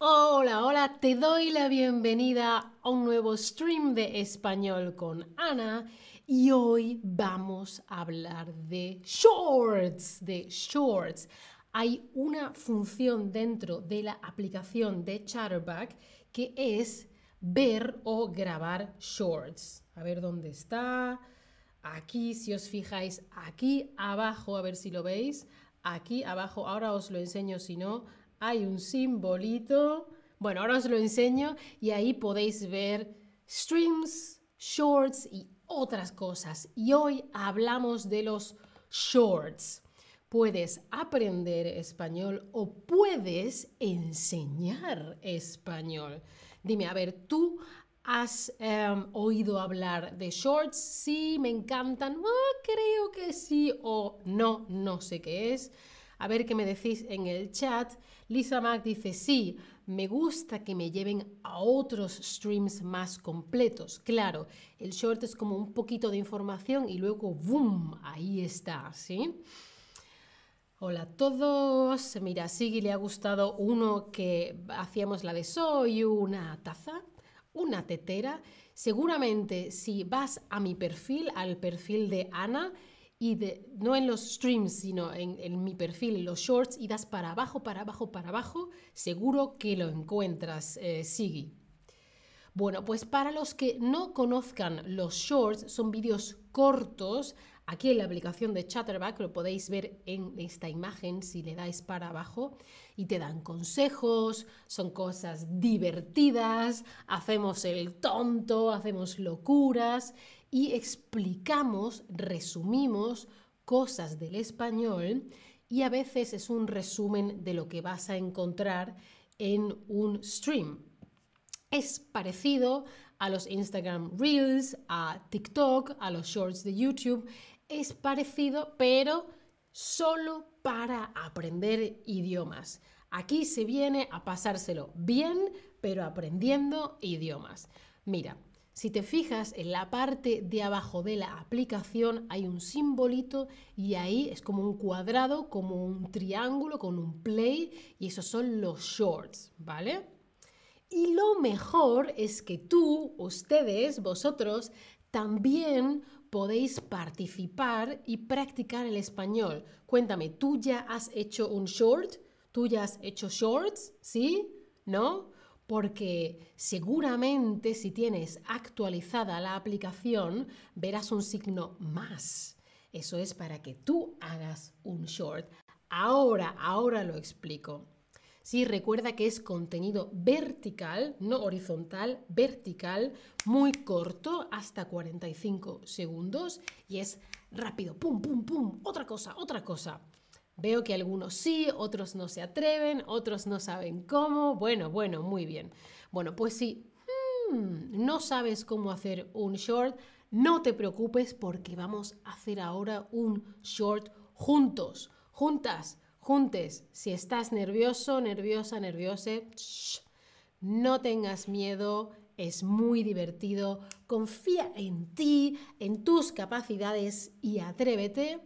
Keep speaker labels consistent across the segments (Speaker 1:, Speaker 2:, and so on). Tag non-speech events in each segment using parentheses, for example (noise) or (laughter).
Speaker 1: Hola, hola, te doy la bienvenida a un nuevo stream de español con Ana y hoy vamos a hablar de shorts, de shorts. Hay una función dentro de la aplicación de Chatterback que es ver o grabar shorts. A ver dónde está. Aquí, si os fijáis, aquí abajo, a ver si lo veis. Aquí abajo, ahora os lo enseño si no hay un simbolito. Bueno, ahora os lo enseño y ahí podéis ver streams, shorts y otras cosas. Y hoy hablamos de los shorts. Puedes aprender español o puedes enseñar español. Dime, a ver, ¿tú has em, oído hablar de shorts? Sí, me encantan. Ah, creo que sí o no, no sé qué es. A ver qué me decís en el chat. Lisa Mac dice, sí, me gusta que me lleven a otros streams más completos. Claro, el short es como un poquito de información y luego, ¡boom! Ahí está, ¿sí? Hola a todos. Mira, a Sigui le ha gustado uno que hacíamos la de soy una taza, una tetera. Seguramente si vas a mi perfil, al perfil de Ana, y no en los streams, sino en, mi perfil, en los shorts, y das para abajo, para abajo, para abajo, seguro que lo encuentras, eh. Bueno, pues para los que no conozcan los shorts, son vídeos cortos. Aquí en la aplicación de Chatterback lo podéis ver en esta imagen si le dais para abajo y te dan consejos, son cosas divertidas, hacemos el tonto, hacemos locuras y explicamos, resumimos cosas del español y a veces es un resumen de lo que vas a encontrar en un stream. Es parecido a los Instagram Reels, a TikTok, a los Shorts de YouTube. Es parecido, pero solo para aprender idiomas. Aquí se viene a pasárselo bien, pero aprendiendo idiomas. Mira, si te fijas en la parte de abajo de la aplicación hay un simbolito y ahí es como un cuadrado, como un triángulo con un play y esos son los shorts, ¿vale? Y lo mejor es que tú, ustedes, vosotros, también podéis participar y practicar el español. Cuéntame, ¿tú ya has hecho un short? ¿Tú ya has hecho shorts? ¿Sí? ¿No? porque seguramente si tienes actualizada la aplicación verás un signo más. Eso es para que tú hagas un short. Ahora, ahora lo explico. Sí, recuerda que es contenido vertical, no horizontal, vertical, muy corto, hasta 45 segundos y es rápido, pum, pum, pum, otra cosa, otra cosa. Veo que algunos sí, otros no se atreven, otros no saben cómo. Bueno, bueno, muy bien. Bueno, pues si hmm, no sabes cómo hacer un short, no te preocupes porque vamos a hacer ahora un short juntos, juntas, juntes. Si estás nervioso, nerviosa, nerviose, no tengas miedo, es muy divertido. Confía en ti, en tus capacidades y atrévete.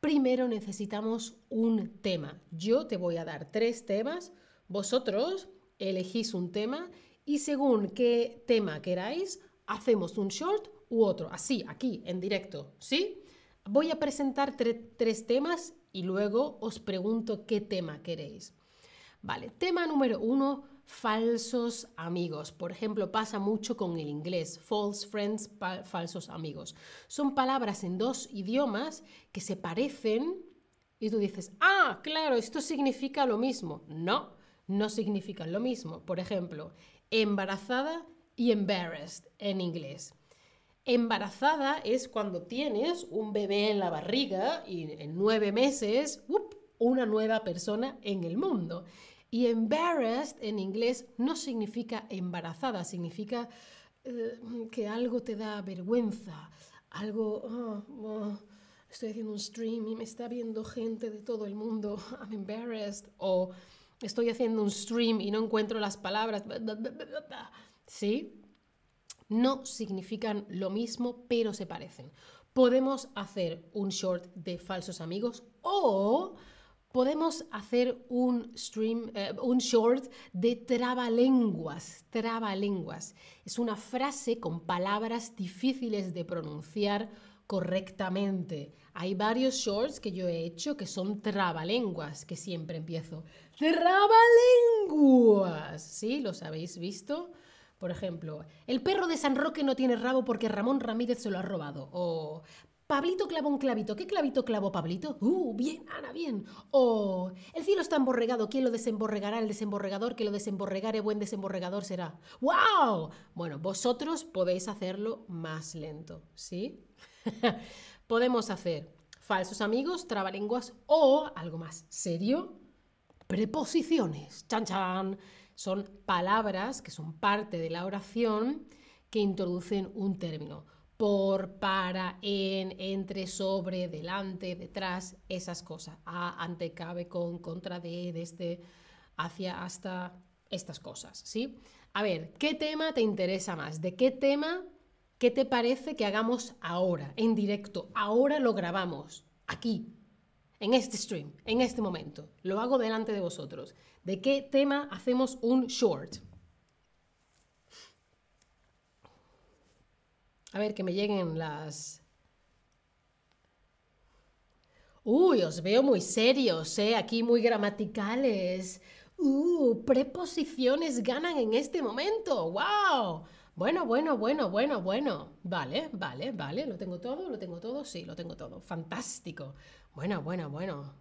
Speaker 1: Primero necesitamos un tema. Yo te voy a dar tres temas, vosotros elegís un tema y según qué tema queráis, hacemos un short u otro, así, aquí, en directo, ¿sí? Voy a presentar tres temas y luego os pregunto qué tema queréis. Vale, tema número uno, falsos amigos. Por ejemplo, pasa mucho con el inglés, false friends, falsos amigos. Son palabras en dos idiomas que se parecen y tú dices, ah, claro, esto significa lo mismo. No, no significan lo mismo. Por ejemplo, embarazada y embarrassed en inglés. Embarazada es cuando tienes un bebé en la barriga y en nueve meses, una nueva persona en el mundo. Y embarrassed en inglés no significa embarazada, significa eh, que algo te da vergüenza, algo, oh, oh, estoy haciendo un stream y me está viendo gente de todo el mundo, (laughs) I'm embarrassed, o estoy haciendo un stream y no encuentro las palabras, ¿sí? No significan lo mismo, pero se parecen. Podemos hacer un short de falsos amigos o podemos hacer un stream, eh, un short de trabalenguas. Trabalenguas. Es una frase con palabras difíciles de pronunciar correctamente. Hay varios shorts que yo he hecho que son trabalenguas, que siempre empiezo. ¡Trabalenguas! ¿Sí? ¿Los habéis visto? Por ejemplo, el perro de San Roque no tiene rabo porque Ramón Ramírez se lo ha robado. O Pablito clavó un clavito. ¿Qué clavito clavó Pablito? ¡Uh! Bien, Ana, bien. O el cielo está emborregado. ¿Quién lo desemborregará? El desemborregador que lo desemborregare, buen desemborregador será. ¡Wow! Bueno, vosotros podéis hacerlo más lento, ¿sí? (laughs) Podemos hacer falsos amigos, trabalenguas o, algo más serio, preposiciones. ¡Chan, chan! Son palabras que son parte de la oración que introducen un término. Por, para, en, entre, sobre, delante, detrás, esas cosas. A, ante, cabe, con, contra, de, desde, hacia, hasta, estas cosas, ¿sí? A ver, ¿qué tema te interesa más? ¿De qué tema, qué te parece que hagamos ahora, en directo? Ahora lo grabamos, aquí, en este stream, en este momento. Lo hago delante de vosotros. ¿De qué tema hacemos un short? A ver, que me lleguen las... Uy, os veo muy serios, ¿eh? Aquí muy gramaticales. Uh, preposiciones ganan en este momento. ¡Wow! Bueno, bueno, bueno, bueno, bueno. Vale, vale, vale. ¿Lo tengo todo? ¿Lo tengo todo? Sí, lo tengo todo. Fantástico. Bueno, bueno, bueno.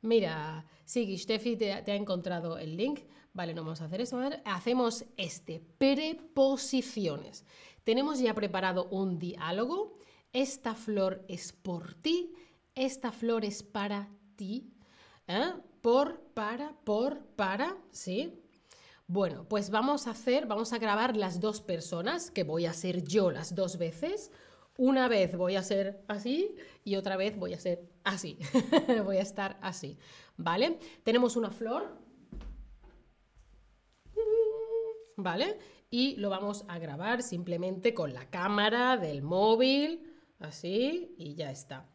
Speaker 1: Mira, sí, Steffi te, ha encontrado el link. Vale, no vamos a hacer eso. Hacemos este, preposiciones. Tenemos ya preparado un diálogo. Esta flor es por ti. Esta flor es para ti. ¿Eh? Por, para, por, para, ¿sí? Bueno, pues vamos a hacer, vamos a grabar las dos personas, que voy a ser yo las dos veces. Una vez voy a ser así y otra vez voy a ser así. (laughs) voy a estar así, ¿vale? Tenemos una flor, ¿vale? Y lo vamos a grabar simplemente con la cámara del móvil, así, y ya está.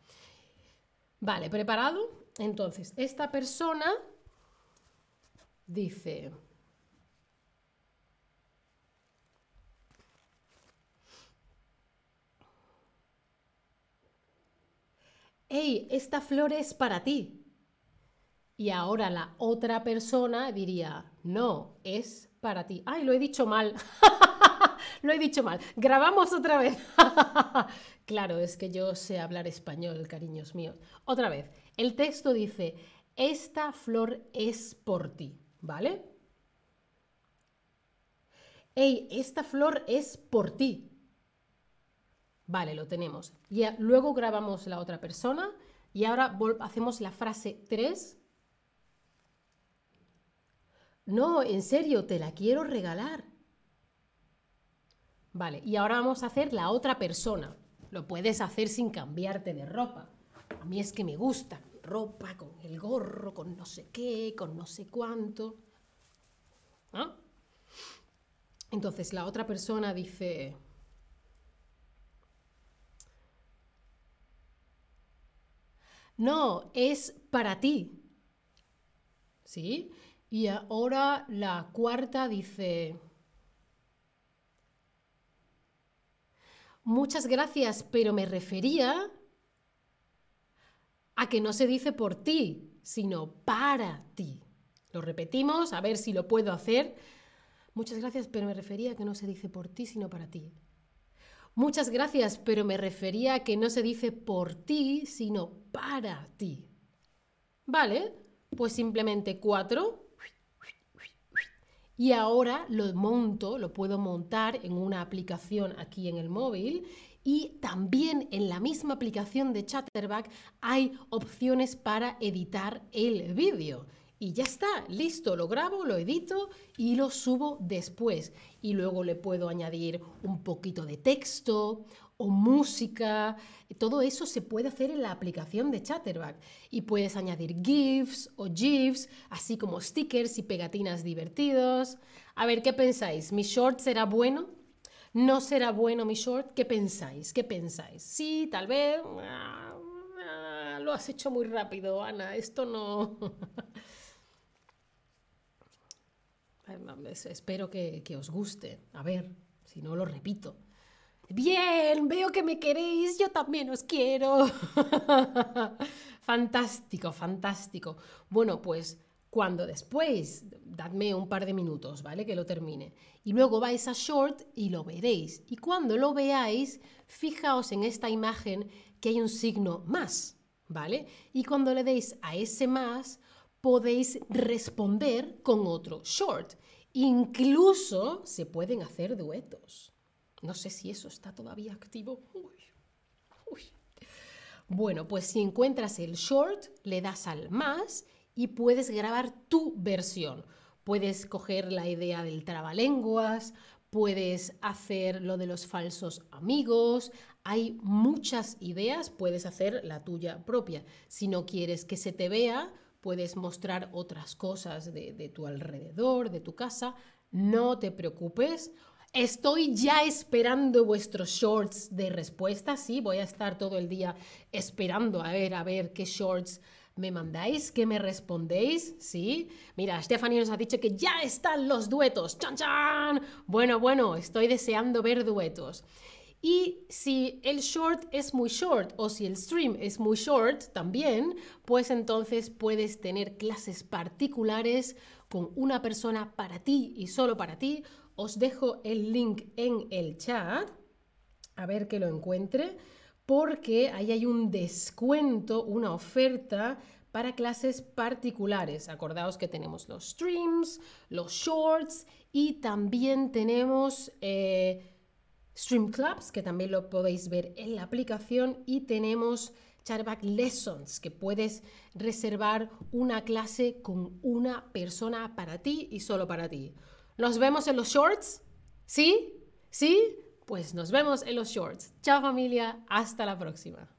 Speaker 1: Vale, ¿preparado? Entonces, esta persona dice... hey, esta flor es para ti. Y ahora la otra persona diría, no, es para ti. Ay, lo he dicho mal. (laughs) lo he dicho mal. Grabamos otra vez. (laughs) claro, es que yo sé hablar español, cariños míos. Otra vez. El texto dice, esta flor es por ti, ¿vale? Hey, esta flor es por ti. Vale, lo tenemos. Y luego grabamos la otra persona y ahora hacemos la frase 3. No, en serio, te la quiero regalar. Vale, y ahora vamos a hacer la otra persona. Lo puedes hacer sin cambiarte de ropa. A mí es que me gusta ropa, con el gorro, con no sé qué, con no sé cuánto. ¿Ah? Entonces la otra persona dice, No, es para ti. ¿Sí? Y ahora la cuarta dice... Muchas gracias, pero me refería a que no se dice por ti, sino para ti. Lo repetimos, a ver si lo puedo hacer. Muchas gracias, pero me refería a que no se dice por ti, sino para ti. Muchas gracias, pero me refería a que no se dice por ti, sino para ti. ¿Vale? Pues simplemente cuatro. Y ahora lo monto, lo puedo montar en una aplicación aquí en el móvil y también en la misma aplicación de Chatterback hay opciones para editar el vídeo. Y ya está, listo, lo grabo, lo edito y lo subo después. Y luego le puedo añadir un poquito de texto o música. Todo eso se puede hacer en la aplicación de Chatterback. Y puedes añadir GIFs o GIFs, así como stickers y pegatinas divertidos. A ver, ¿qué pensáis? ¿Mi short será bueno? ¿No será bueno mi short? ¿Qué pensáis? ¿Qué pensáis? Sí, tal vez... Ah, lo has hecho muy rápido, Ana. Esto no... (laughs) Espero que, que os guste. A ver, si no lo repito. Bien, veo que me queréis, yo también os quiero. (laughs) fantástico, fantástico. Bueno, pues cuando después, dadme un par de minutos, ¿vale? Que lo termine. Y luego vais a Short y lo veréis. Y cuando lo veáis, fijaos en esta imagen que hay un signo más, ¿vale? Y cuando le deis a ese más, podéis responder con otro Short. Incluso se pueden hacer duetos. No sé si eso está todavía activo. Bueno, pues si encuentras el short, le das al más y puedes grabar tu versión. Puedes coger la idea del trabalenguas, puedes hacer lo de los falsos amigos, hay muchas ideas, puedes hacer la tuya propia. Si no quieres que se te vea, puedes mostrar otras cosas de, tu alrededor, de tu casa, no te preocupes. Estoy ya esperando vuestros shorts de respuesta, sí, voy a estar todo el día esperando a ver, a ver qué shorts me mandáis, qué me respondéis, sí. Mira, Stephanie nos ha dicho que ya están los duetos, chan chan. Bueno, bueno, estoy deseando ver duetos. Y si el short es muy short o si el stream es muy short también, pues entonces puedes tener clases particulares con una persona para ti y solo para ti os dejo el link en el chat, a ver que lo encuentre, porque ahí hay un descuento, una oferta para clases particulares. Acordaos que tenemos los streams, los shorts y también tenemos eh, Stream Clubs, que también lo podéis ver en la aplicación, y tenemos Chatback Lessons, que puedes reservar una clase con una persona para ti y solo para ti. Nos vemos en los shorts. ¿Sí? ¿Sí? Pues nos vemos en los shorts. Chao familia, hasta la próxima.